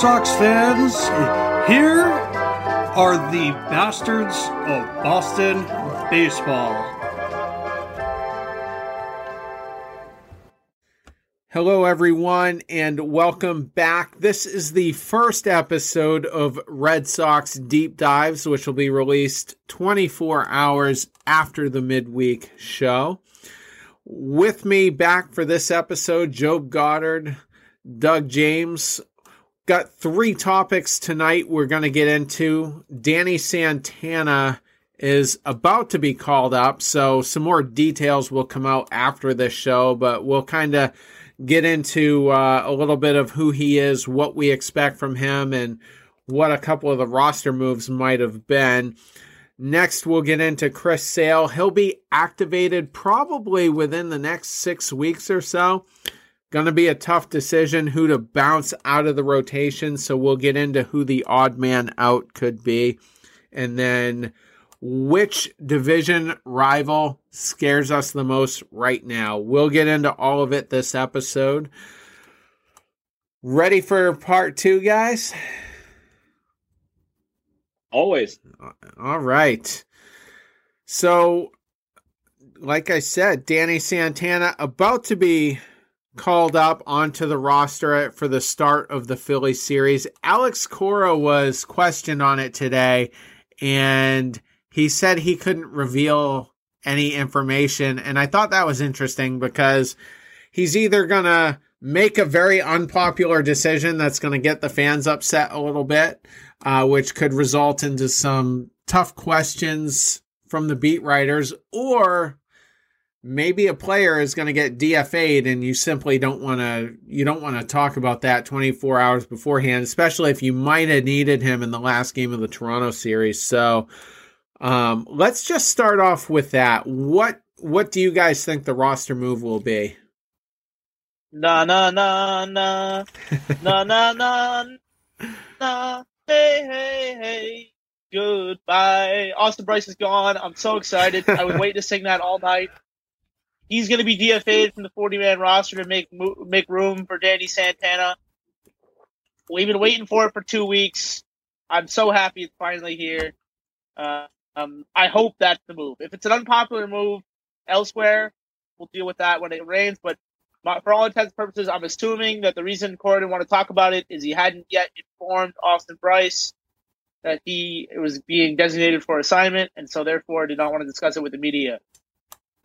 Sox fans. Here are the bastards of Boston baseball. Hello, everyone, and welcome back. This is the first episode of Red Sox Deep Dives, which will be released 24 hours after the midweek show. With me back for this episode, Job Goddard, Doug James. Got three topics tonight we're going to get into. Danny Santana is about to be called up, so some more details will come out after this show, but we'll kind of get into uh, a little bit of who he is, what we expect from him, and what a couple of the roster moves might have been. Next, we'll get into Chris Sale. He'll be activated probably within the next six weeks or so. Going to be a tough decision who to bounce out of the rotation. So we'll get into who the odd man out could be. And then which division rival scares us the most right now. We'll get into all of it this episode. Ready for part two, guys? Always. All right. So, like I said, Danny Santana about to be called up onto the roster for the start of the Philly series. Alex Cora was questioned on it today, and he said he couldn't reveal any information. And I thought that was interesting because he's either going to make a very unpopular decision that's going to get the fans upset a little bit, uh, which could result into some tough questions from the beat writers, or maybe a player is going to get DFA'd and you simply don't want to you don't want to talk about that 24 hours beforehand, especially if you might have needed him in the last game of the Toronto series. So um, let's just start off with that. What what do you guys think the roster move will be? Na na na na na na na na hey hey hey goodbye. Austin Brice is gone. I'm so excited. I was waiting to sing that all night. He's going to be DFA'd from the 40 man roster to make make room for Danny Santana. We've been waiting for it for two weeks. I'm so happy it's finally here. Uh, um, I hope that's the move. If it's an unpopular move elsewhere, we'll deal with that when it rains. But my, for all intents and purposes, I'm assuming that the reason Cora didn't want to talk about it is he hadn't yet informed Austin Brice that he was being designated for assignment, and so therefore did not want to discuss it with the media.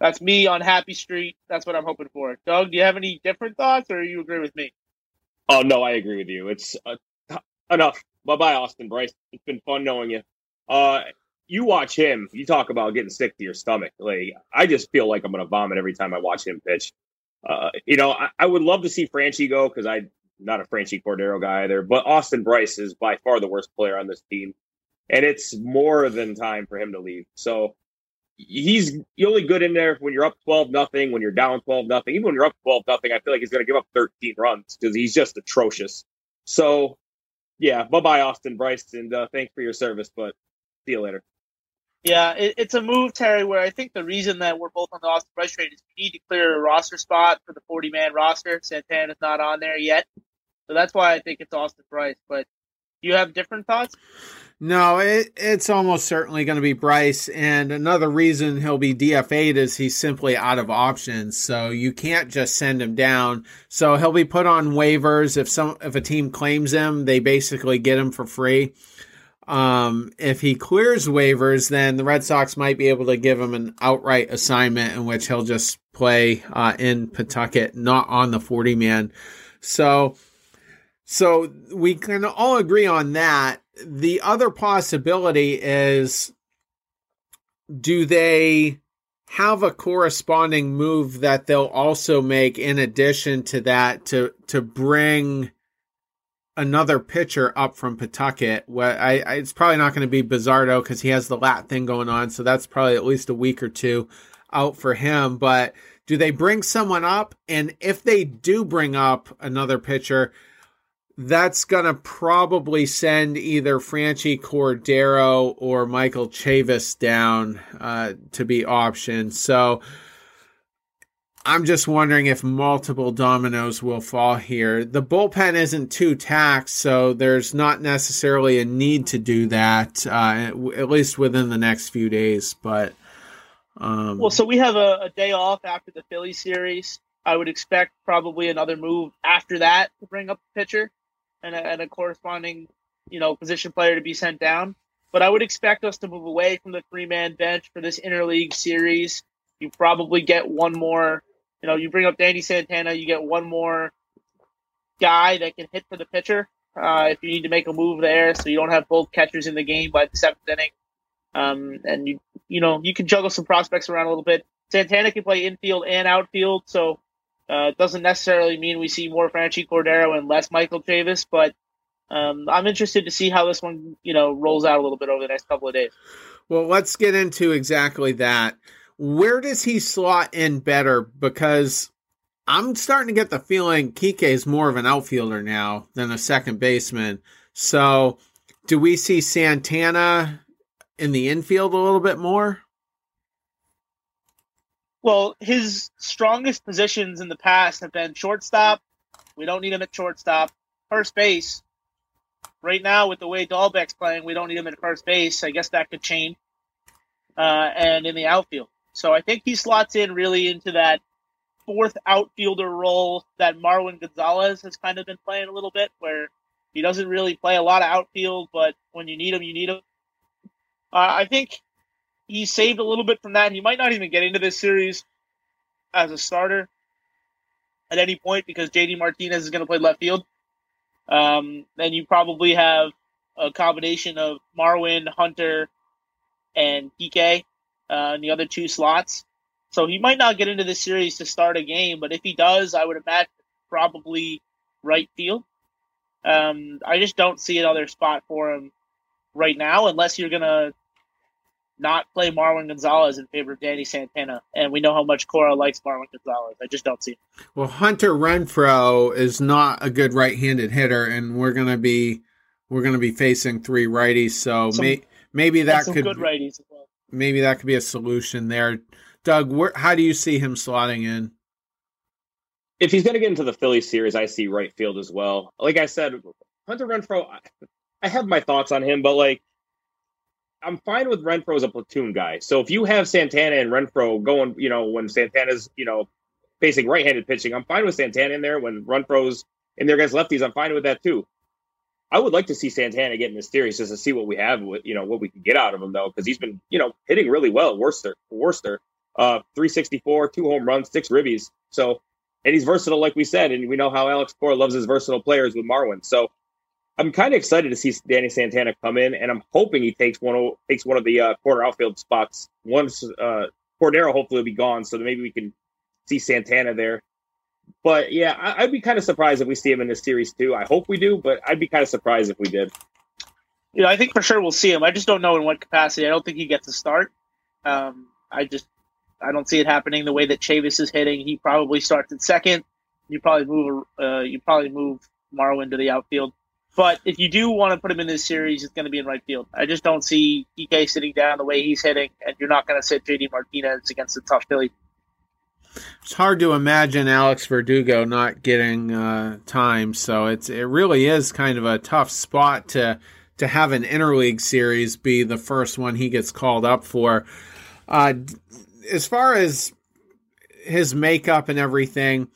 That's me on Happy Street. That's what I'm hoping for. Doug, do you have any different thoughts, or you agree with me? Oh no, I agree with you. It's uh, enough. Bye bye, Austin Brice. It's been fun knowing you. Uh, you watch him. You talk about getting sick to your stomach. Like I just feel like I'm gonna vomit every time I watch him pitch. Uh, you know, I, I, would love to see Franchy go because I'm not a Franchy Cordero guy either. But Austin Brice is by far the worst player on this team, and it's more than time for him to leave. So he's only good in there when you're up 12 nothing, when you're down 12 nothing. Even when you're up 12 nothing, I feel like he's going to give up 13 runs because he's just atrocious. So, yeah, bye bye, Austin Brice, and uh, thanks for your service, but see you later. Yeah, it, it's a move, Terry, where I think the reason that we're both on the Austin Brice trade is we need to clear a roster spot for the 40 man roster. Santana's not on there yet. So that's why I think it's Austin Brice. But you have different thoughts? No, it, it's almost certainly going to be Brice. And another reason he'll be DFA'd is he's simply out of options. So you can't just send him down. So he'll be put on waivers. If some if a team claims him, they basically get him for free. Um, if he clears waivers, then the Red Sox might be able to give him an outright assignment in which he'll just play uh, in Pawtucket, not on the 40 man. So, so we can all agree on that. The other possibility is do they have a corresponding move that they'll also make in addition to that to to bring another pitcher up from Pawtucket. What I, I, it's probably not going to be Bazardo because he has the lat thing going on, so that's probably at least a week or two out for him. But do they bring someone up? And if they do bring up another pitcher, that's going to probably send either Franchy Cordero or Michael Chavis down uh, to be optioned. So I'm just wondering if multiple dominoes will fall here. The bullpen isn't too taxed, so there's not necessarily a need to do that, uh, at least within the next few days. But um, well, so we have a, a day off after the Philly series. I would expect probably another move after that to bring up the pitcher and a, and a corresponding, you know, position player to be sent down. But I would expect us to move away from the three man bench for this interleague series. You probably get one more you know, you bring up Danny Santana, you get one more guy that can hit for the pitcher uh, if you need to make a move there, so you don't have both catchers in the game by the seventh inning. Um, and you you know you can juggle some prospects around a little bit. Santana can play infield and outfield, so uh, it doesn't necessarily mean we see more Franchy Cordero and less Michael Chavis, but um, I'm interested to see how this one you know rolls out a little bit over the next couple of days. Well, let's get into exactly that where does he slot in better? Because I'm starting to get the feeling Kike is more of an outfielder now than a second baseman. So, do we see Santana in the infield a little bit more? Well, his strongest positions in the past have been shortstop. We don't need him at shortstop. First base. Right now, with the way Dalbec's playing, we don't need him at first base. I guess that could change. Uh, and in the outfield. So I think he slots in really into that fourth outfielder role that Marwin Gonzalez has kind of been playing a little bit, where he doesn't really play a lot of outfield, but when you need him, you need him. Uh, I think he saved a little bit from that. He might not even get into this series as a starter at any point because JD Martinez is going to play left field. Um, then you probably have a combination of Marwin, Hunter, and Kike uh, in the other two slots. So he might not get into the series to start a game, but if he does, I would imagine probably right field. Um, I just don't see another spot for him right now, unless you're gonna not play Marwin Gonzalez in favor of Danny Santana. And we know how much Cora likes Marwin Gonzalez. I just don't see him. Well, Hunter Renfroe is not a good right-handed hitter, and we're gonna be we're gonna be facing three righties. So some, may, maybe that could good righties as well maybe that could be a solution there. Doug, where, how do you see him slotting in? If he's going to get into the Philly series, I see right field as well. Like I said, Hunter Renfroe, I have my thoughts on him, but like I'm fine with Renfroe as a platoon guy. So if you have Santana and Renfroe going, you know, when Santana's, you know, facing right-handed pitching, I'm fine with Santana in there. When Renfroe's in there against lefties, I'm fine with that too. I would like to see Santana get in this series just to see what we have, with, you know, what we can get out of him though, because he's been, you know, hitting really well at Worcester. Worcester, uh, 364, two home runs, six ribbies. So, and he's versatile, like we said, and we know how Alex Cora loves his versatile players with Marwin. So, I'm kind of excited to see Danny Santana come in, and I'm hoping he takes one of takes one of the uh, corner outfield spots. Once uh, Cordero hopefully will be gone, so that maybe we can see Santana there. But yeah, I, would be kind of surprised if we see him in this series too. I hope we do, but I'd be kind of surprised if we did. Yeah, I think for sure we'll see him. I just don't know in what capacity. I don't think he gets a start. Um, I just I don't see it happening the way that Chavis is hitting. He probably starts at second. You probably move uh, you probably move Marwin to the outfield. But if you do want to put him in this series, it's going to be in right field. I just don't see Kike sitting down the way he's hitting, and you're not going to sit JD Martinez against a tough Philly it's hard to imagine Alex Verdugo not getting uh, time. So it's it really is kind of a tough spot to to have an interleague series be the first one he gets called up for. Uh, as far as his makeup and everything,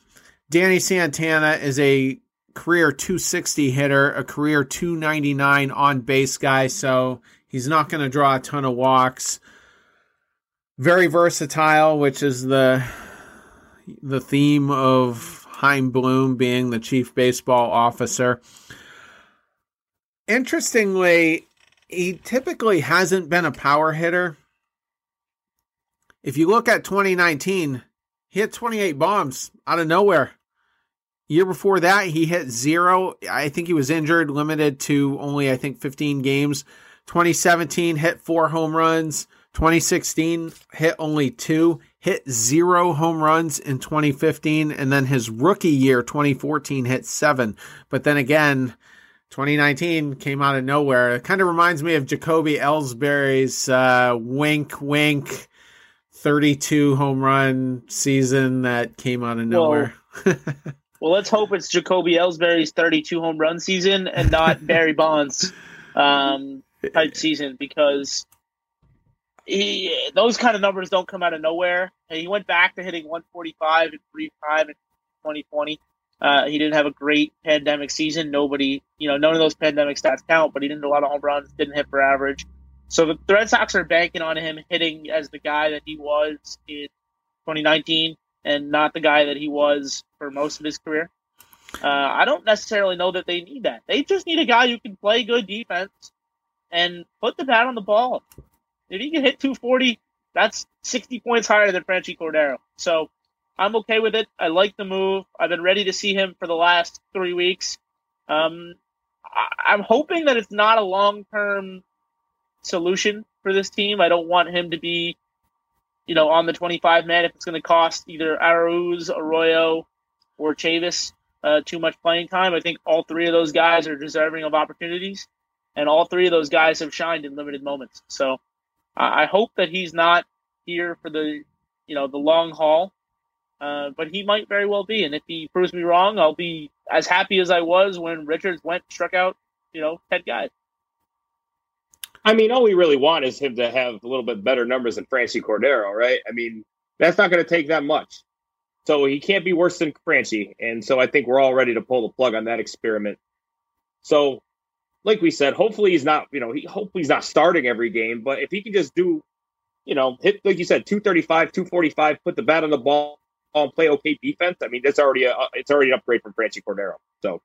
Danny Santana is a career 260 hitter, a career 299 on base guy, so he's not going to draw a ton of walks. Very versatile, which is the the theme of Chaim Bloom being the chief baseball officer. Interestingly, he typically hasn't been a power hitter. If you look at 2019, he hit 28 bombs out of nowhere. Year before that, he hit zero. I think he was injured, limited to only, I think, 15 games. 2017 hit four home runs. 2016 hit only two hit zero home runs in 2015, and then his rookie year, 2014, hit seven. But then again, 2019 came out of nowhere. It kind of reminds me of Jacoby Ellsbury's uh, wink, wink, 32 home run season that came out of nowhere. Well, well let's hope it's Jacoby Ellsbury's 32 home run season and not Barry Bonds um, type season because he, those kind of numbers don't come out of nowhere. And he went back to hitting 145 and 35 in 2020. Uh, he didn't have a great pandemic season. Nobody, you know, none of those pandemic stats count, but he didn't do a lot of home runs, didn't hit for average. So the, the Red Sox are banking on him hitting as the guy that he was in 2019 and not the guy that he was for most of his career. Uh, I don't necessarily know that they need that. They just need a guy who can play good defense and put the bat on the ball. If he can hit 240, that's 60 points higher than Franchy Cordero. So I'm okay with it. I like the move. I've been ready to see him for the last three weeks. Um, I, I'm hoping that it's not a long term solution for this team. I don't want him to be, you know, on the 25 man if it's going to cost either Arauz, Arroyo, or Chavis uh, too much playing time. I think all three of those guys are deserving of opportunities, and all three of those guys have shined in limited moments. So I hope that he's not here for the, you know, the long haul. Uh, but he might very well be, and if he proves me wrong, I'll be as happy as I was when Richards went struck out, you know, ten guys. I mean, all we really want is him to have a little bit better numbers than Franchy Cordero, right? I mean, that's not going to take that much. So he can't be worse than Franchy. And so I think we're all ready to pull the plug on that experiment. So, like we said, hopefully he's not, you know, he hopefully he's not starting every game, but if he can just do, you know, hit, like you said, 235, 245, put the bat on the ball and play okay defense, I mean, that's already a, it's already an upgrade from Franchy Cordero. So,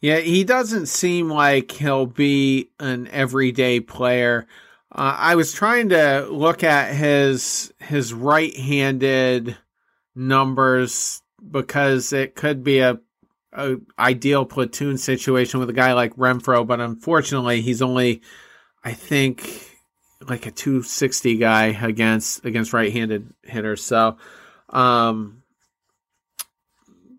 yeah, he doesn't seem like he'll be an everyday player. Uh, I was trying to look at his his right-handed numbers because it could be a, a ideal platoon situation with a guy like Renfroe, but unfortunately, he's only, I think, like a 260 guy against against right-handed hitters. So, um,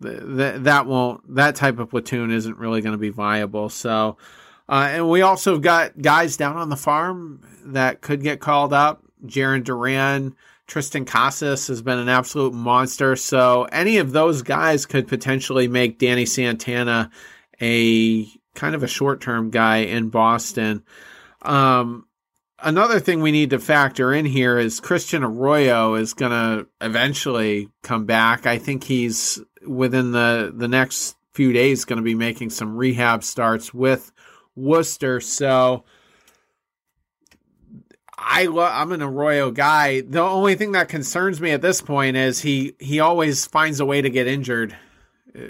that that won't that type of platoon isn't really going to be viable. So, uh, and we also got guys down on the farm that could get called up. Jarren Duran, Triston Casas has been an absolute monster. So any of those guys could potentially make Danny Santana a kind of a short term guy in Boston. Um, another thing we need to factor in here is Christian Arroyo is going to eventually come back. I think he's within the the next few days going to be making some rehab starts with Worcester. So I lo- I'm an Arroyo guy. The only thing that concerns me at this point is he he always finds a way to get injured, uh,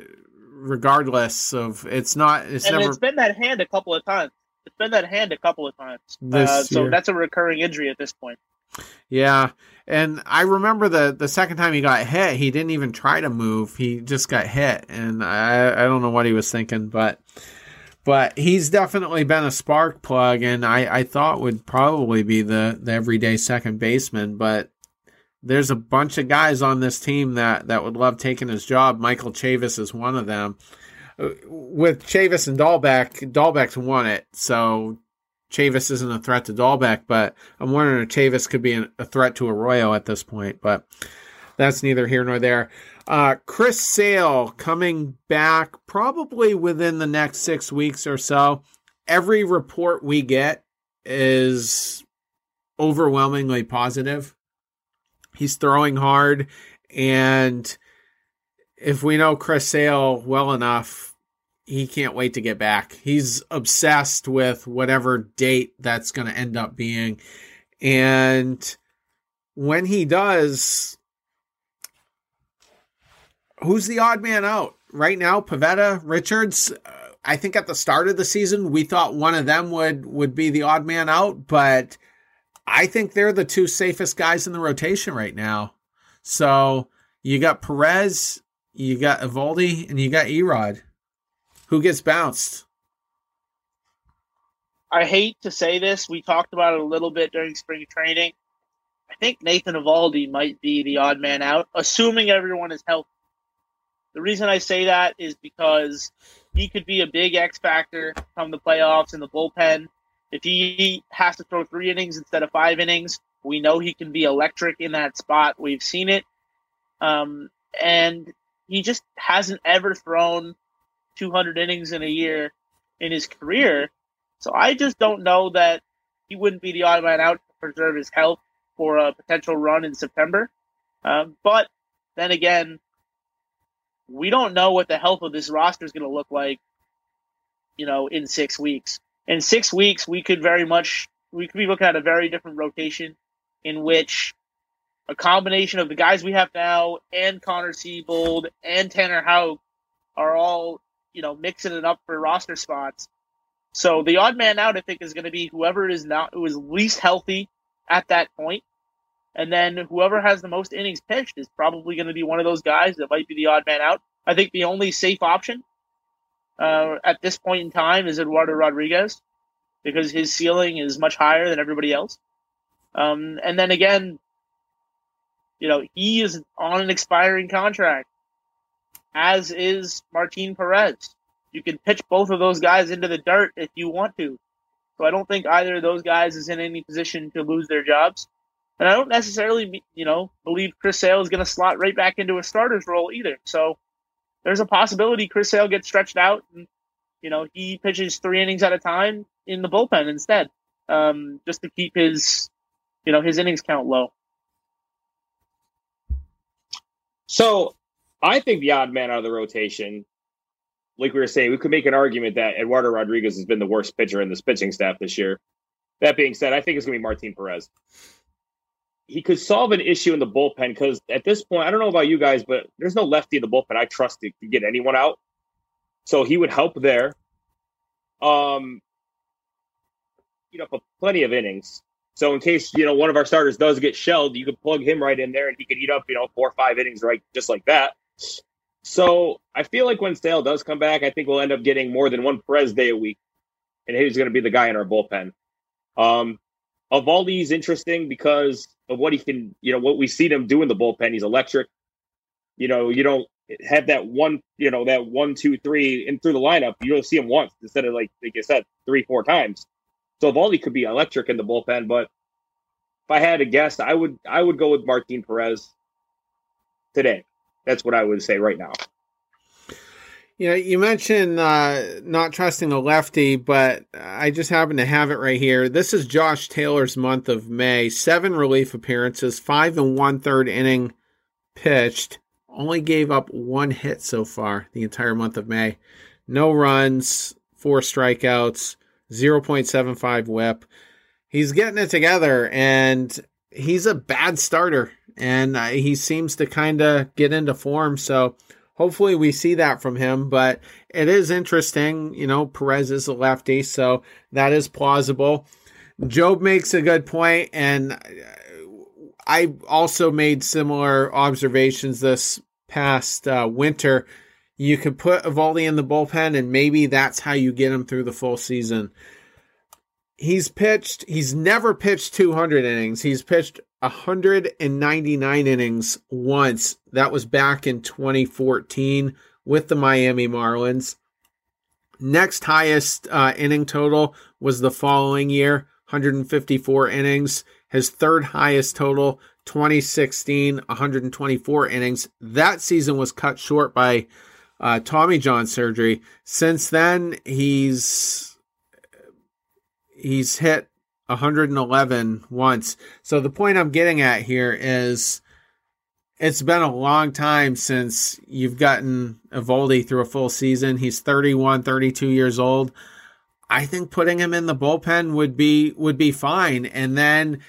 regardless of it's not. It's and never. It's been that hand a couple of times. It's been that hand a couple of times. Uh, so that's a recurring injury at this point. Yeah, and I remember the the second time he got hit, he didn't even try to move. He just got hit, and I I don't know what he was thinking, but but he's definitely been a spark plug, and I I thought would probably be the the everyday second baseman, but there's a bunch of guys on this team that that would love taking his job. Michael Chavis is one of them. Uh, with Chavis and Dalbec, Dalbec's won it, so Chavis isn't a threat to Dalbec, but I'm wondering if Chavis could be a threat to Arroyo at this point. But that's neither here nor there. Uh, Chris Sale coming back probably within the next six weeks or so. Every report we get is overwhelmingly positive. He's throwing hard, and if we know Chris Sale well enough, he can't wait to get back. He's obsessed with whatever date that's going to end up being. And when he does, who's the odd man out? Right now, Pivetta, Richards. Uh, I think at the start of the season, we thought one of them would would be the odd man out, but I think they're the two safest guys in the rotation right now. So you got Perez, you got Eovaldi, and you got Erod. Who gets bounced? I hate to say this. We talked about it a little bit during spring training. I think Nathan Eovaldi might be the odd man out, assuming everyone is healthy. The reason I say that is because he could be a big X factor come the playoffs in the bullpen. If he has to throw three innings instead of five innings, We know he can be electric in that spot. We've seen it. Um, and he just hasn't ever thrown 200 innings in a year in his career. So I just don't know that he wouldn't be the odd man out to preserve his health for a potential run in September. Um, but then again, we don't know what the health of this roster is going to look like, you know, in six weeks. In six weeks, we could very much we could be looking at a very different rotation in which a combination of the guys we have now and Connor Seabold and Tanner Houck are all, you know, mixing it up for roster spots. So the odd man out, I think, is going to be whoever is not who is least healthy at that point, and then whoever has the most innings pitched is probably going to be one of those guys that might be the odd man out. I think the only safe option uh, at this point in time is Eduardo Rodriguez because his ceiling is much higher than everybody else. Um, and then again, you know, he is on an expiring contract, as is Martin Perez. You can pitch both of those guys into the dirt if you want to. So I don't think either of those guys is in any position to lose their jobs. And I don't necessarily, you know, believe Chris Sale is going to slot right back into a starter's role either. So there's a possibility Chris Sale gets stretched out and, you know, he pitches three innings at a time in the bullpen instead, um, just to keep his, you know, his innings count low. So I think the odd man out of the rotation, like we were saying, we could make an argument that Eduardo Rodriguez has been the worst pitcher in this pitching staff this year. That being said, I think it's going to be Martin Perez he could solve an issue in the bullpen because at this point, I don't know about you guys, but there's no lefty in the bullpen I trust to, get anyone out. So he would help there. Um, you know, plenty of innings. So in case you know one of our starters does get shelled, you could plug him right in there, and he could eat up you know four or five innings right just like that. So I feel like when Sale does come back, I think we'll end up getting more than one Perez day a week, and he's going to be the guy in our bullpen. Um, Eovaldi's interesting because of what he can, you know, what we see him do in the bullpen. He's electric. You know, you don't have that one, you know, that one, two, three in through the lineup. You don't see him once instead of like, like I said, three, four times. So Eovaldi could be electric in the bullpen, but if I had to guess, I would I would go with Martin Perez today. That's what I would say right now. You know, you mentioned uh, not trusting a lefty, but I just happen to have it right here. This is Josh Taylor's month of May. Seven relief appearances, five and one third inning pitched. Only gave up one hit so far the entire month of May. No runs, four strikeouts, 0.75 whip. He's getting it together, and he's a bad starter, and uh, he seems to kind of get into form. So, hopefully we see that from him. But it is interesting. You know, Perez is a lefty, so that is plausible. Job makes a good point, and I also made similar observations this past uh, winter. You could put Eovaldi in the bullpen, and maybe that's how you get him through the full season. He's pitched, he's never pitched 200 innings. He's pitched 199 innings once. That was back in 2014 with the Miami Marlins. Next highest uh, inning total was the following year, 154 innings. His third highest total, 2016, 124 innings. That season was cut short by uh, Tommy John surgery. Since then, he's he's hit 111 once. So the point I'm getting at here is it's been a long time since you've gotten Eovaldi through a full season. He's 31, 32 years old. I think putting him in the bullpen would be would be fine. And then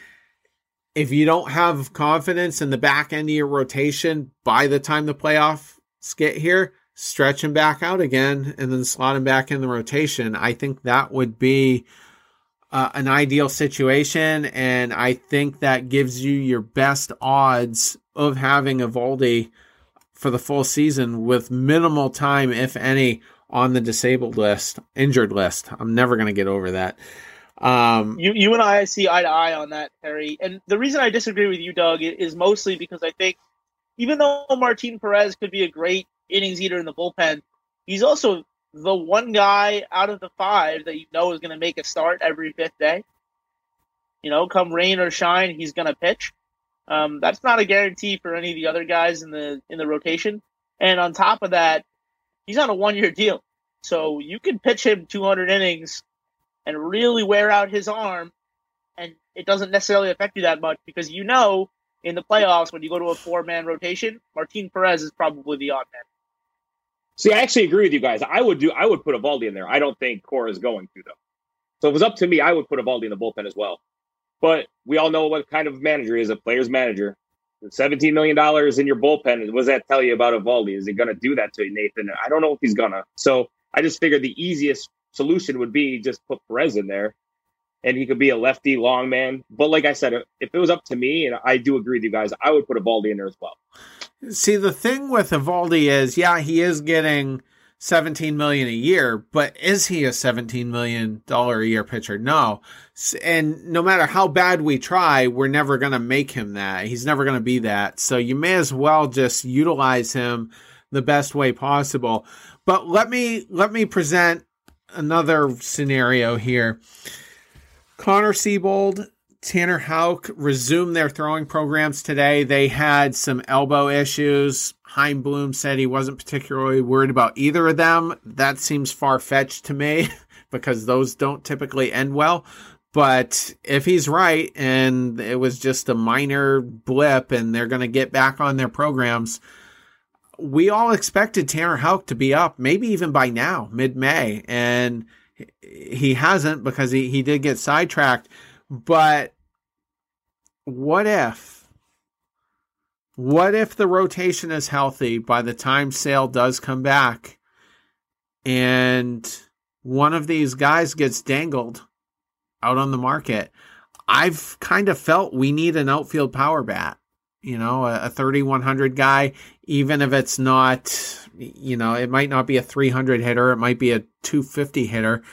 if you don't have confidence in the back end of your rotation by the time the playoffs get here, stretch him back out again and then slot him back in the rotation. I think that would be uh, an ideal situation, and I think that gives you your best odds of having Eovaldi for the full season with minimal time, if any, on the disabled list, injured list. I'm never going to get over that. Um, you, you and I see eye to eye on that, Terry. And the reason I disagree with you, Doug, is mostly because I think even though Martin Perez could be a great innings eater in the bullpen, he's also the one guy out of the five that you know is going to make a start every fifth day. You know, come rain or shine, he's going to pitch. Um, that's not a guarantee for any of the other guys in the in the rotation. And on top of that, he's on a one year deal, so you can pitch him 200 innings and really wear out his arm, and it doesn't necessarily affect you that much because you know in the playoffs when you go to a four man rotation, Martin Perez is probably the odd man. See, I actually agree with you guys. I would do. I would put Eovaldi in there. I don't think Cora is going to though. So if it was up to me, I would put Eovaldi in the bullpen as well. But we all know what kind of manager is a player's manager. $17 million in your bullpen. What does that tell you about Eovaldi? Is he going to do that to Nathan? I don't know if he's to. So I just figured the easiest solution would be just put Perez in there and he could be a lefty long man. But like I said, if it was up to me, and I do agree with you guys, I would put Eovaldi in there as well. See, the thing with Eovaldi is, yeah, he is getting 17 million a year, but is he a 17 million dollar a year pitcher? No. And no matter how bad we try, we're never going to make him that. He's never going to be that. So you may as well just utilize him the best way possible. But let me let me present another scenario here. Connor Seabold Tanner Houck resumed their throwing programs today. They had some elbow issues. Chaim Bloom said he wasn't particularly worried about either of them. That seems far fetched to me because those don't typically end well. But if he's right and it was just a minor blip and they're going to get back on their programs, we all expected Tanner Houck to be up maybe even by now, mid May. And he hasn't because he, he did get sidetracked. But what if? What if the rotation is healthy by the time Sale does come back and one of these guys gets dangled out on the market? I've kind of felt we need an outfield power bat, you know, a, a 3100 guy, even if it's not, you know, it might not be a 300 hitter, it might be a 250 hitter.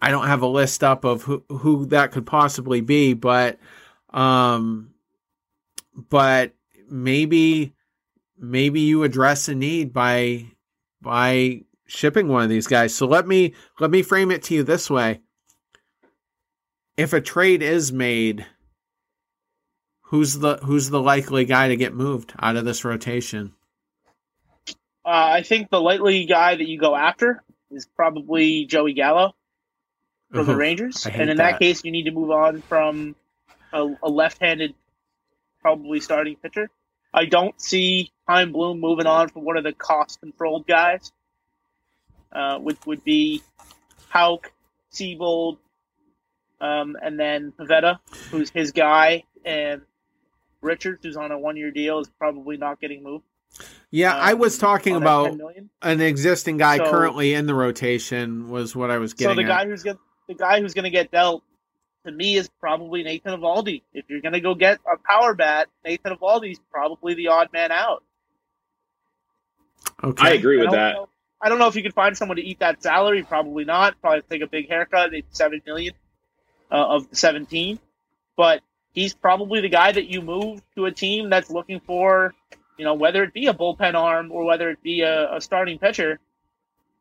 I don't have a list up of who, who that could possibly be, but um but maybe maybe you address a need by by shipping one of these guys. So let me let me frame it to you this way. If a trade is made, who's the who's the likely guy to get moved out of this rotation? Uh, I think the likely guy that you go after is probably Joey Gallo for the Rangers, and in that. that. case, you need to move on from a, a, left-handed, probably starting pitcher. I don't see Chaim Bloom moving on from one of the cost-controlled guys, uh, which would be Houck, Seabold, um, and then Pivetta, who's his guy, and Richards, who's on a one-year deal, is probably not getting moved. Yeah, um, I was talking about an existing guy so, currently in the rotation was what I was getting. So the at. guy who's get, the guy who's going to get dealt to me is probably Nathan Eovaldi. If you're going to go get a power bat, Nathan Eovaldi's probably the odd man out. Okay, I agree with I that. Know, I don't know if you can find someone to eat that salary. Probably not. Probably take a big haircut. It's seven million uh, of the seventeen, but he's probably the guy that you move to a team that's looking for, you know, whether it be a bullpen arm or whether it be a, a starting pitcher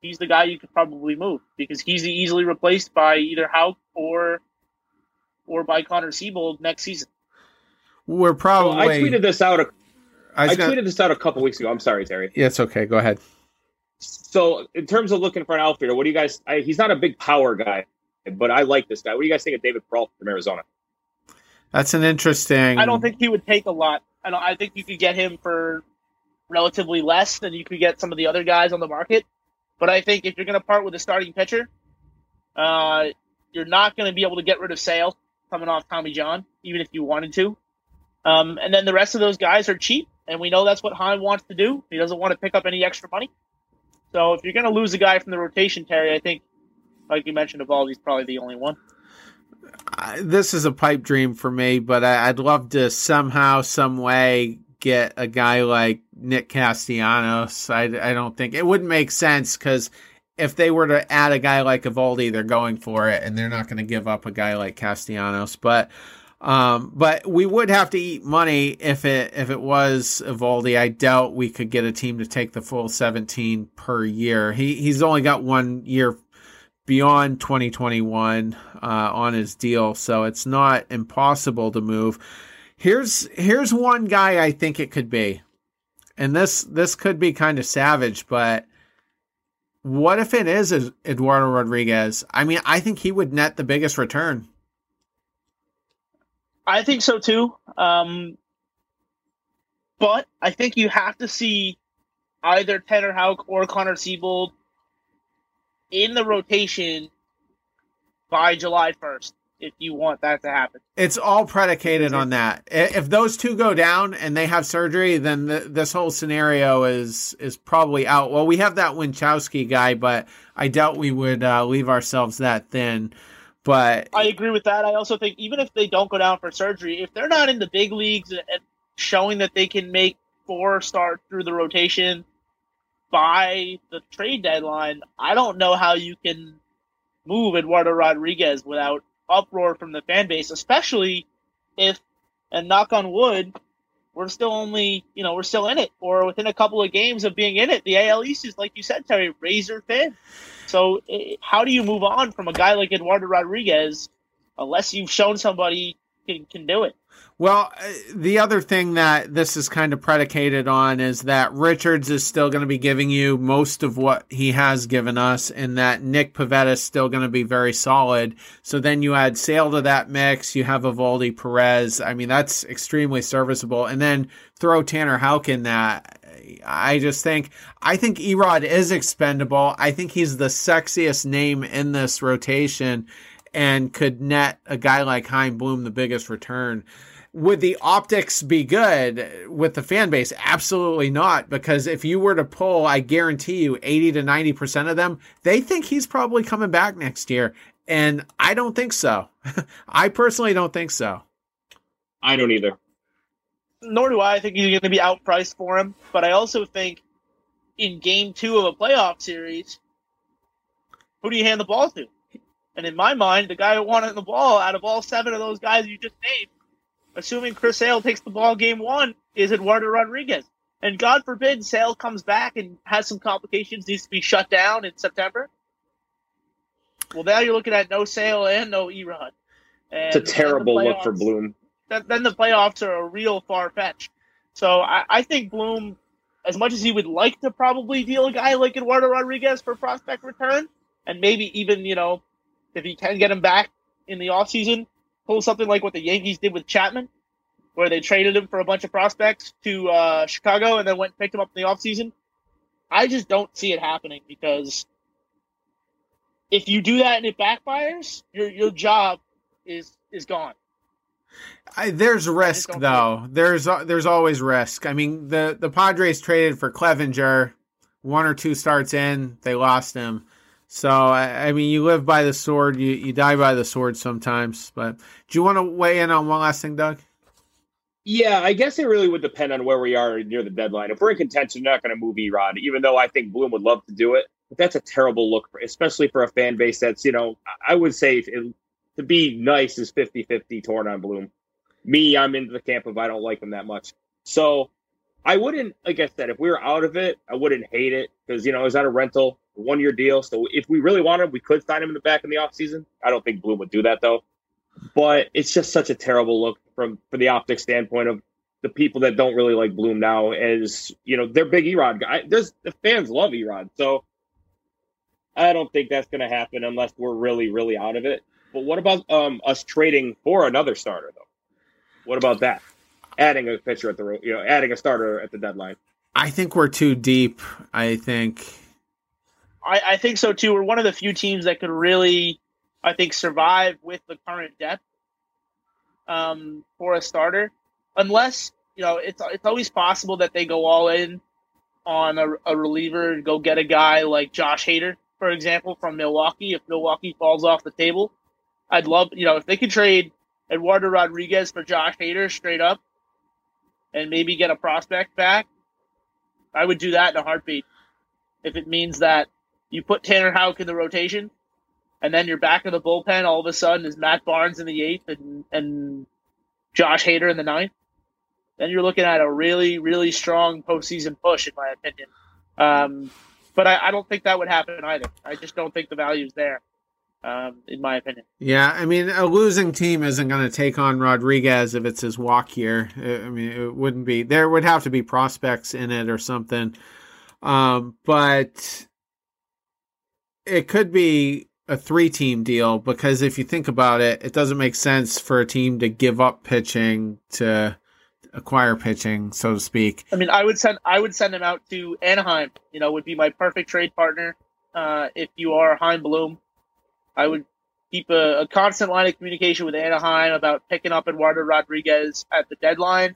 he's the guy you could probably move because he's easily replaced by either Houck or or by Connor Seabold next season. We're probably. Well, I tweeted this out. A, I, I gonna... tweeted this out a couple weeks ago. I'm sorry, Terry. Yeah, it's okay. Go ahead. So, in terms of looking for an outfielder, what do you guys? I, he's not a big power guy, but I like this guy. What do you guys think of David Peralta from Arizona? That's an interesting. I don't think he would take a lot. I don't. I think you could get him for relatively less than you could get some of the other guys on the market. But I think if you're going to part with a starting pitcher, uh, you're not going to be able to get rid of Sale coming off Tommy John, even if you wanted to. Um, and then the rest of those guys are cheap, and we know that's what Chaim wants to do. He doesn't want to pick up any extra money. So if you're going to lose a guy from the rotation, Terry, I think, like you mentioned, Eovaldi's probably the only one. This is a pipe dream for me, but I, would love to somehow, some way get a guy like Nick Castellanos. I, I don't think it wouldn't make sense because if they were to add a guy like Eovaldi, they're going for it, and they're not going to give up a guy like Castellanos. But um, but we would have to eat money if it if it was Eovaldi. I doubt we could get a team to take the full seventeen per year. He he's only got one year beyond 2021 uh, on his deal, so it's not impossible to move. Here's here's one guy I think it could be, and this this could be kind of savage, but what if it is Eduardo Rodriguez? I mean, I think he would net the biggest return. I think so too. Um, but I think you have to see either Tanner Houck or Connor Seabold in the rotation by July 1st if you want that to happen. It's all predicated on that. If those two go down and they have surgery, then the, this whole scenario is is probably out. Well, we have that Winckowski guy, but I doubt we would uh, leave ourselves that thin. But I agree with that. I also think even if they don't go down for surgery, if they're not in the big leagues and showing that they can make four start through the rotation by the trade deadline, I don't know how you can move Eduardo Rodriguez without uproar from the fan base, especially if, and knock on wood, we're still only, you know, we're still in it, or within a couple of games of being in it. The AL East is, like you said, Terry, razor thin. So, eh, how do you move on from a guy like Eduardo Rodriguez unless you've shown somebody can, can do it? Well, uh, the other thing that this is kind of predicated on is that Richards is still going to be giving you most of what he has given us, and that Nick Pivetta is still going to be very solid. So then you add Sale to that mix. You have Eovaldi Perez. I mean, that's extremely serviceable. And then throw Tanner Houck in that. I just think I think Erod is expendable. I think he's the sexiest name in this rotation and could net a guy like Chaim Bloom the biggest return would the optics be good with the fan base? Absolutely not. Because if you were to pull, I guarantee you 80 to 90% of them, they think he's probably coming back next year. And I don't think so. I personally don't think so. I don't either. Nor do I. I think he's going to be outpriced for him. But I also think in game two of a playoff series, who do you hand the ball to? And in my mind, the guy who wanted the ball out of all seven of those guys you just named assuming Chris Sale takes the ball game one, is Eduardo Rodriguez. And God forbid Sale comes back and has some complications, needs to be shut down in September. Well, now you're looking at no Sale and no Erod. And it's a terrible look for Bloom. Then, then, the playoffs are a real far fetch. So I, I think Bloom, as much as he would like to probably deal a guy like Eduardo Rodriguez for prospect return, and maybe even, you know, if he can get him back in the offseason, pull something like what the Yankees did with Chapman, where they traded him for a bunch of prospects to uh, Chicago and then went and picked him up in the offseason. I just don't see it happening because if you do that and it backfires, your your job is is gone. I, there's risk though. There's uh, there's always risk. I mean, the the Padres traded for Clevinger. One or two starts in, they lost him. So I, mean, you live by the sword, you you die by the sword sometimes. But do you want to weigh in on one last thing, Doug? Yeah, I guess it really would depend on where we are near the deadline. If we're in contention, we're not going to move Erod, even though I think Bloom would love to do it. But that's a terrible look, for, especially for a fan base that's, you know, I would say it, to be nice is 50 50 torn on Bloom. Me, I'm into the camp of I don't like him that much. So I wouldn't, like I said, if we were out of it, I wouldn't hate it because, you know, is that a rental, one year deal. So if we really wanted we could sign him in the back in the offseason. I don't think Bloom would do that, though. But it's just such a terrible look from for the optic standpoint of the people that don't really like Bloom now. As you know, they're big Erod guy. There's the fans love Erod, so I don't think that's going to happen unless we're really, really out of it. But what about um, us trading for another starter, though? What about that? adding a pitcher at the you know adding a starter at the deadline. I think we're too deep. I think. I, I think so too. We're one of the few teams that could really, I think, survive with the current depth um, for a starter, unless you know it's it's always possible that they go all in on a, a reliever, go get a guy like Josh Hader, for example, from Milwaukee. If Milwaukee falls off the table, I'd love you know if they could trade Eduardo Rodriguez for Josh Hader straight up and maybe get a prospect back, I would do that in a heartbeat. If it means that you put Tanner Houck in the rotation, and then you're back in the bullpen, all of a sudden is Matt Barnes in the eighth and, and Josh Hader in the ninth, then you're looking at a really, really strong postseason push, in my opinion. Um, but I, I, don't think that would happen either. I just don't think the value is there. um, in my opinion. Yeah, I mean, a losing team isn't going to take on Rodriguez if it's his walk year. I mean, it wouldn't be. There would have to be prospects in it or something. Um, but it could be a three team deal because if you think about it, it doesn't make sense for a team to give up pitching to acquire pitching, so to speak. I mean, I would send I would send him out to Anaheim. You know, would be my perfect trade partner. Uh, if you are Chaim Bloom, I would keep a, a, constant line of communication with Anaheim about picking up Eduardo Rodriguez at the deadline.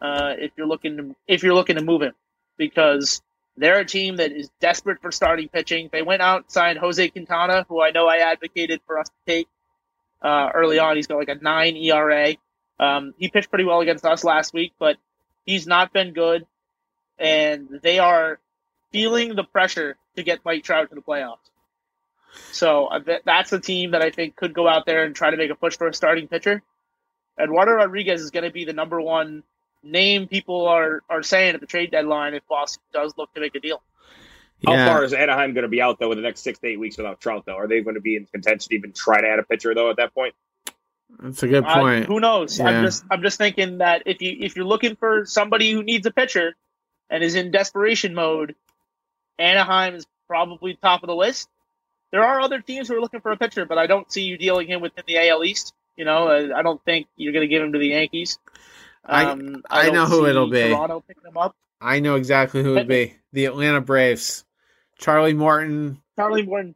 Uh, if you're looking to if you're looking to move him, because they're a team that is desperate for starting pitching. They went out and signed Jose Quintana, who I know I advocated for us to take uh, early on. He's got like a nine ERA. Um, he pitched pretty well against us last week, but he's not been good. And they are feeling the pressure to get Mike Trout to the playoffs. So uh, that's a team that I think could go out there and try to make a push for a starting pitcher. Eduardo Rodriguez is going to be the number one name people are are saying at the trade deadline if Boston does look to make a deal. Yeah. How far is Anaheim going to be out though in the next six to eight weeks without Trout though? Are they going to be in contention to even try to add a pitcher though at that point? That's a good point. Uh, who knows? Yeah. I'm just I'm just thinking that if you if you're looking for somebody who needs a pitcher and is in desperation mode, Anaheim is probably top of the list. There are other teams who are looking for a pitcher, but I don't see you dealing him within the AL East. You know, I don't think you're going to give him to the Yankees. Um, I I, I know who it'll be. Toronto picking him up. I know exactly who it'll be. The Atlanta Braves. Charlie Morton. Charlie Morton.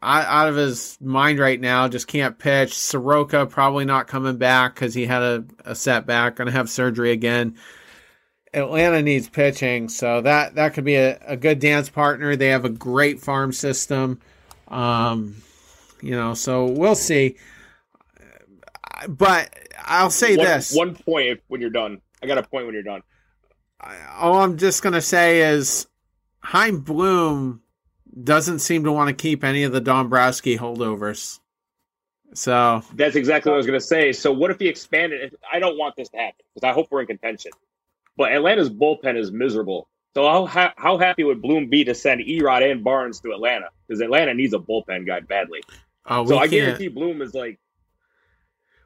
Out of his mind right now, just can't pitch. Soroka probably not coming back because he had a, a setback. Going to have surgery again. Atlanta needs pitching, so that that could be a, a good dance partner. They have a great farm system. Um, you know, so we'll see. But I'll say one, this: one point when you're done. I got a point when you're done. All I'm just gonna say is, Chaim Bloom doesn't seem to want to keep any of the Dombrowski holdovers. So that's exactly what I was going to say. So what if he expanded? I don't want this to happen because I hope we're in contention. But Atlanta's bullpen is miserable. So how how, how happy would Bloom be to send Erod and Barnes to Atlanta? Because Atlanta needs a bullpen guy badly. Oh, so I guarantee Bloom is like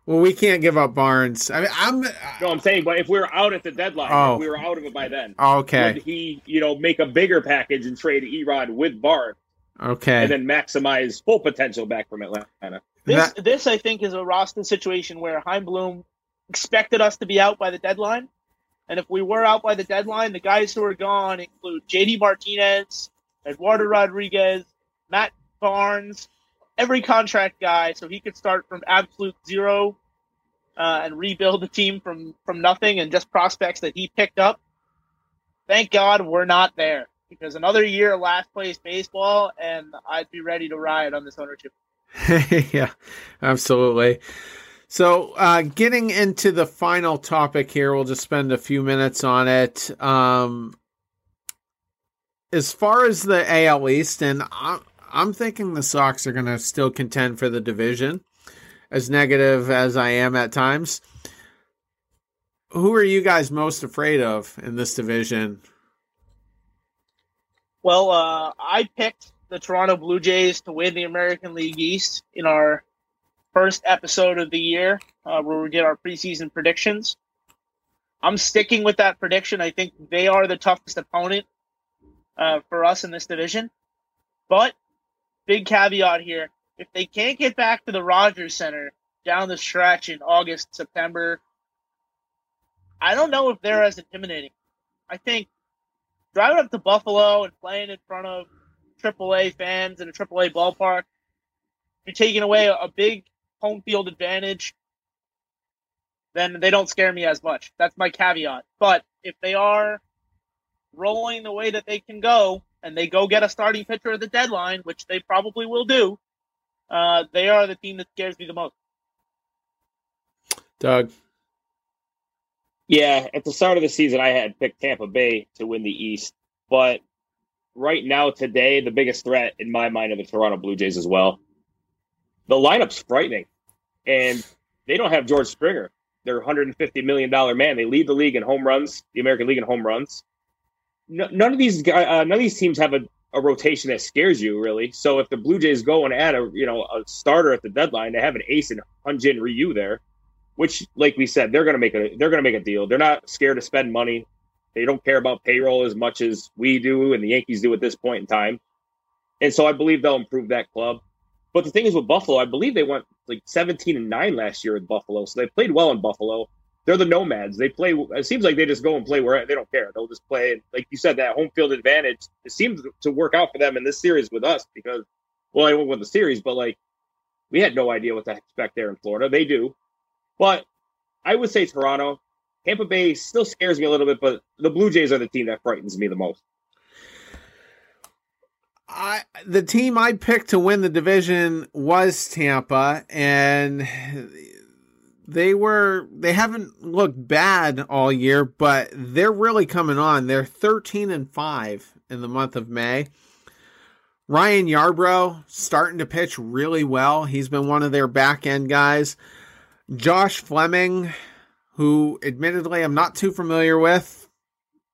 well, we can't give up Barnes. I mean, I'm. No, I'm saying, but if we are out at the deadline, oh. if we were out of it by then, okay, would he, you know, make a bigger package and trade Erod with Barnes? Okay, and then maximize full potential back from Atlanta. This, that... this, I think, is a roster situation where Chaim Bloom expected us to be out by the deadline, and if we were out by the deadline, the guys who are gone include JD Martinez, Eduardo Rodriguez, Matt Barnes, every contract guy, so he could start from absolute zero uh, and rebuild the team from from nothing and just prospects that he picked up. Thank God we're not there because another year last place baseball, and I'd be ready to ride on this ownership. yeah, absolutely. So, uh, getting into the final topic here, we'll just spend a few minutes on it. Um, as far as the AL East, and I, I'm thinking the Sox are going to still contend for the division, as negative as I am at times. Who are you guys most afraid of in this division? Well, uh, I picked the Toronto Blue Jays to win the American League East in our first episode of the year, uh, where we did our preseason predictions. I'm sticking with that prediction. I think they are the toughest opponent uh, for us in this division. But big caveat here. If they can't get back to the Rogers Center down the stretch in August, September, I don't know if they're as intimidating. I think driving up to Buffalo and playing in front of AAA fans in a AAA ballpark, you're taking away a big home field advantage, then they don't scare me as much. That's my caveat. But if they are rolling the way that they can go, and they go get a starting pitcher at the deadline, which they probably will do, uh, they are the team that scares me the most. Doug. Yeah, at the start of the season, I had picked Tampa Bay to win the East, but right now, today, the biggest threat in my mind are the Toronto Blue Jays as well. The lineup's frightening, and they don't have George Springer. They're 150 million dollar man. They lead the league in home runs, the American League in home runs none of these uh, none of these teams have a a rotation that scares you really. So if the Blue Jays go and add a you know a starter at the deadline, they have an ace in Hyun-Jin Ryu there, which like we said, they're gonna make a they're gonna make a deal. They're not scared to spend money. They don't care about payroll as much as we do and the Yankees do at this point in time. And so I believe they'll improve that club. But the thing is with Buffalo, I believe they went like 17 and 9 last year with Buffalo. So they played well in Buffalo. They're the nomads. They play. It seems like they just go and play where they don't care. They'll just play. Like you said, that home field advantage. It seems to work out for them in this series with us because, well, I win the series, but like we had no idea what to expect there in Florida. They do, but I would say Toronto. Tampa Bay still scares me a little bit, but the Blue Jays are the team that frightens me the most. I the team I picked to win the division was Tampa, and they were they haven't looked bad all year, but they're really coming on. They're 13 and 5 in the month of May. Ryan Yarbrough starting to pitch really well. He's been one of their back end guys. Josh Fleming, who admittedly I'm not too familiar with,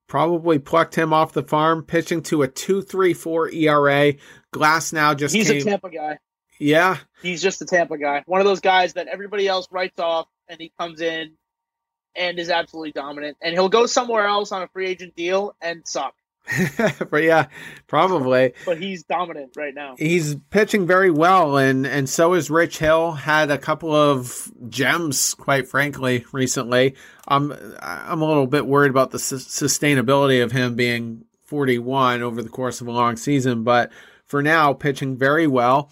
probably plucked him off the farm, pitching to a 2.34 ERA. Glasnow just He's came, a Tampa guy. Yeah, He's just a Tampa guy. One of those guys that everybody else writes off, and he comes in and is absolutely dominant. And he'll go somewhere else on a free agent deal and suck. but yeah, probably. But he's dominant right now. He's pitching very well, and and so is Rich Hill. Had a couple of gems, quite frankly, recently. I'm I'm a little bit worried about the su- sustainability of him being 41 over the course of a long season, but for now, pitching very well.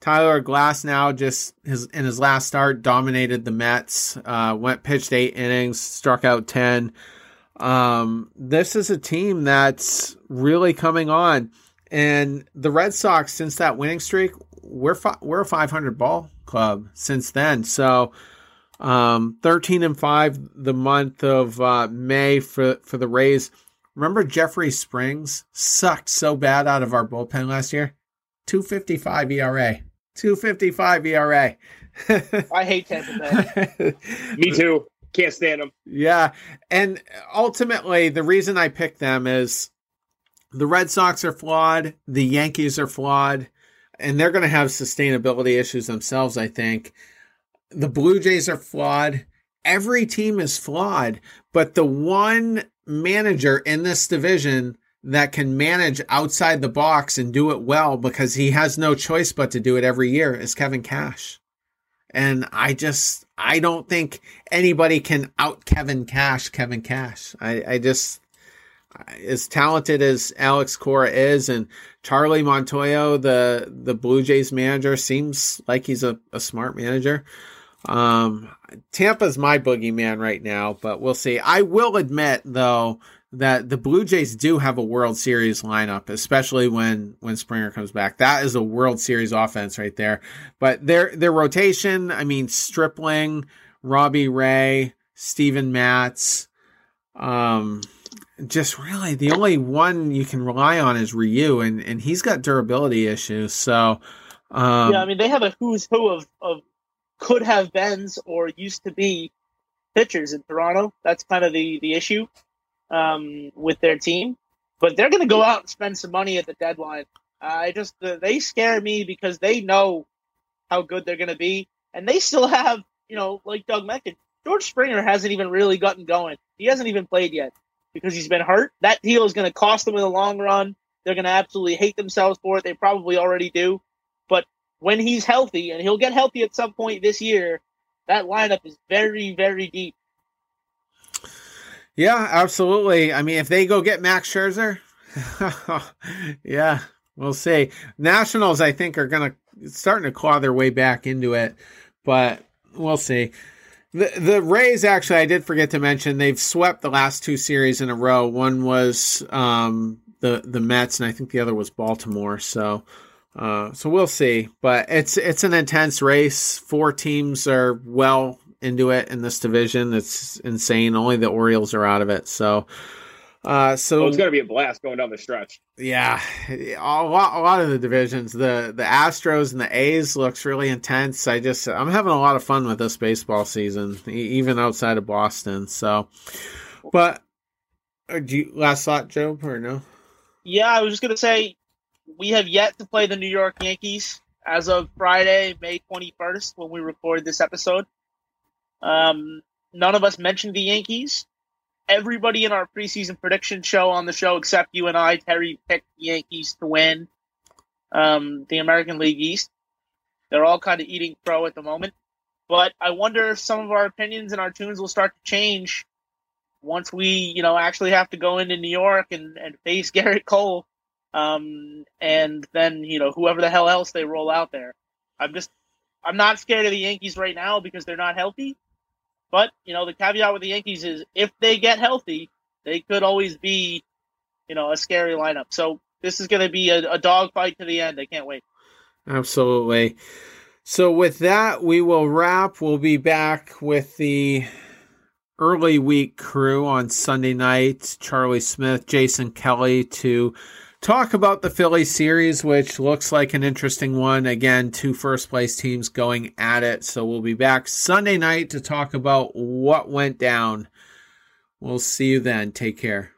Tyler Glasnow just his in his last start dominated the Mets. Uh, went pitched eight innings, struck out ten. Um, this is a team that's really coming on, and the Red Sox since that winning streak, we're fi- we're a 500 ball club since then. So, um, 13 and five the month of uh, May for for the Rays. Remember Jeffrey Springs sucked so bad out of our bullpen last year. 255 ERA. 255 ERA. I hate Tampa Bay. Me too. Can't stand them. Yeah. And ultimately, the reason I picked them is the Red Sox are flawed, the Yankees are flawed, and they're going to have sustainability issues themselves, I think. The Blue Jays are flawed. Every team is flawed, but the one manager in this division that can manage outside the box and do it well because he has no choice but to do it every year is Kevin Cash. And I just, I don't think anybody can out Kevin Cash, Kevin Cash. I, I just, as talented as Alex Cora is and Charlie Montoyo, the, the Blue Jays manager, seems like he's a, a smart manager. Um, Tampa's my boogeyman right now, but we'll see. I will admit though that the Blue Jays do have a World Series lineup, especially when when Springer comes back. That is a World Series offense right there. But their their rotation, I mean Stripling, Robbie Ray, Steven Matz, um just really the only one you can rely on is Ryu and and he's got durability issues. So um yeah, I mean they have a who's who of, of could have beens or used to be pitchers in Toronto. That's kind of the the issue um, with their team. But they're going to go out and spend some money at the deadline. I just uh, they scare me because they know how good they're going to be, and they still have you know like Doug mentioned, George Springer hasn't even really gotten going. He hasn't even played yet because he's been hurt. That deal is going to cost them in the long run. They're going to absolutely hate themselves for it. They probably already do. But when he's healthy, and he'll get healthy at some point this year, that lineup is very, very deep. Yeah, absolutely. I mean, if they go get Max Scherzer, yeah, we'll see. Nationals, I think, are going to starting to claw their way back into it, but we'll see. The the Rays actually, I did forget to mention they've swept the last two series in a row. One was um, the the Mets, and I think the other was Baltimore. So. Uh, so we'll see, but it's it's an intense race. Four teams are well into it in this division. It's insane. Only the Orioles are out of it. So, uh, so well, it's going to be a blast going down the stretch. Yeah, a lot, a lot of the divisions. The the Astros and the A's looks really intense. I just I'm having a lot of fun with this baseball season, even outside of Boston. So, but uh, do you, last thought, Joe, or no? Yeah, I was just going to say we have yet to play the New York Yankees as of Friday, May 21st, when we record this episode. Um, none of us mentioned the Yankees. Everybody in our preseason prediction show on the show, except you and I, Terry, picked the Yankees to win um, the American League East. They're all kind of eating pro at the moment. But I wonder if some of our opinions and our tunes will start to change once we, you know, actually have to go into New York and, and face Gerrit Cole, um, and then you know whoever the hell else they roll out there. I'm just, I'm not scared of the Yankees right now because they're not healthy. But you know, the caveat with the Yankees is if they get healthy, they could always be, you know, a scary lineup. So this is going to be a, a dogfight to the end. I can't wait. Absolutely. So with that, we will wrap. We'll be back with the early week crew on Sunday night. Charlie Smith, Jason Kelly to talk about the Philly series, which looks like an interesting one. Again, two first place teams going at it. So we'll be back Sunday night to talk about what went down. We'll see you then. Take care.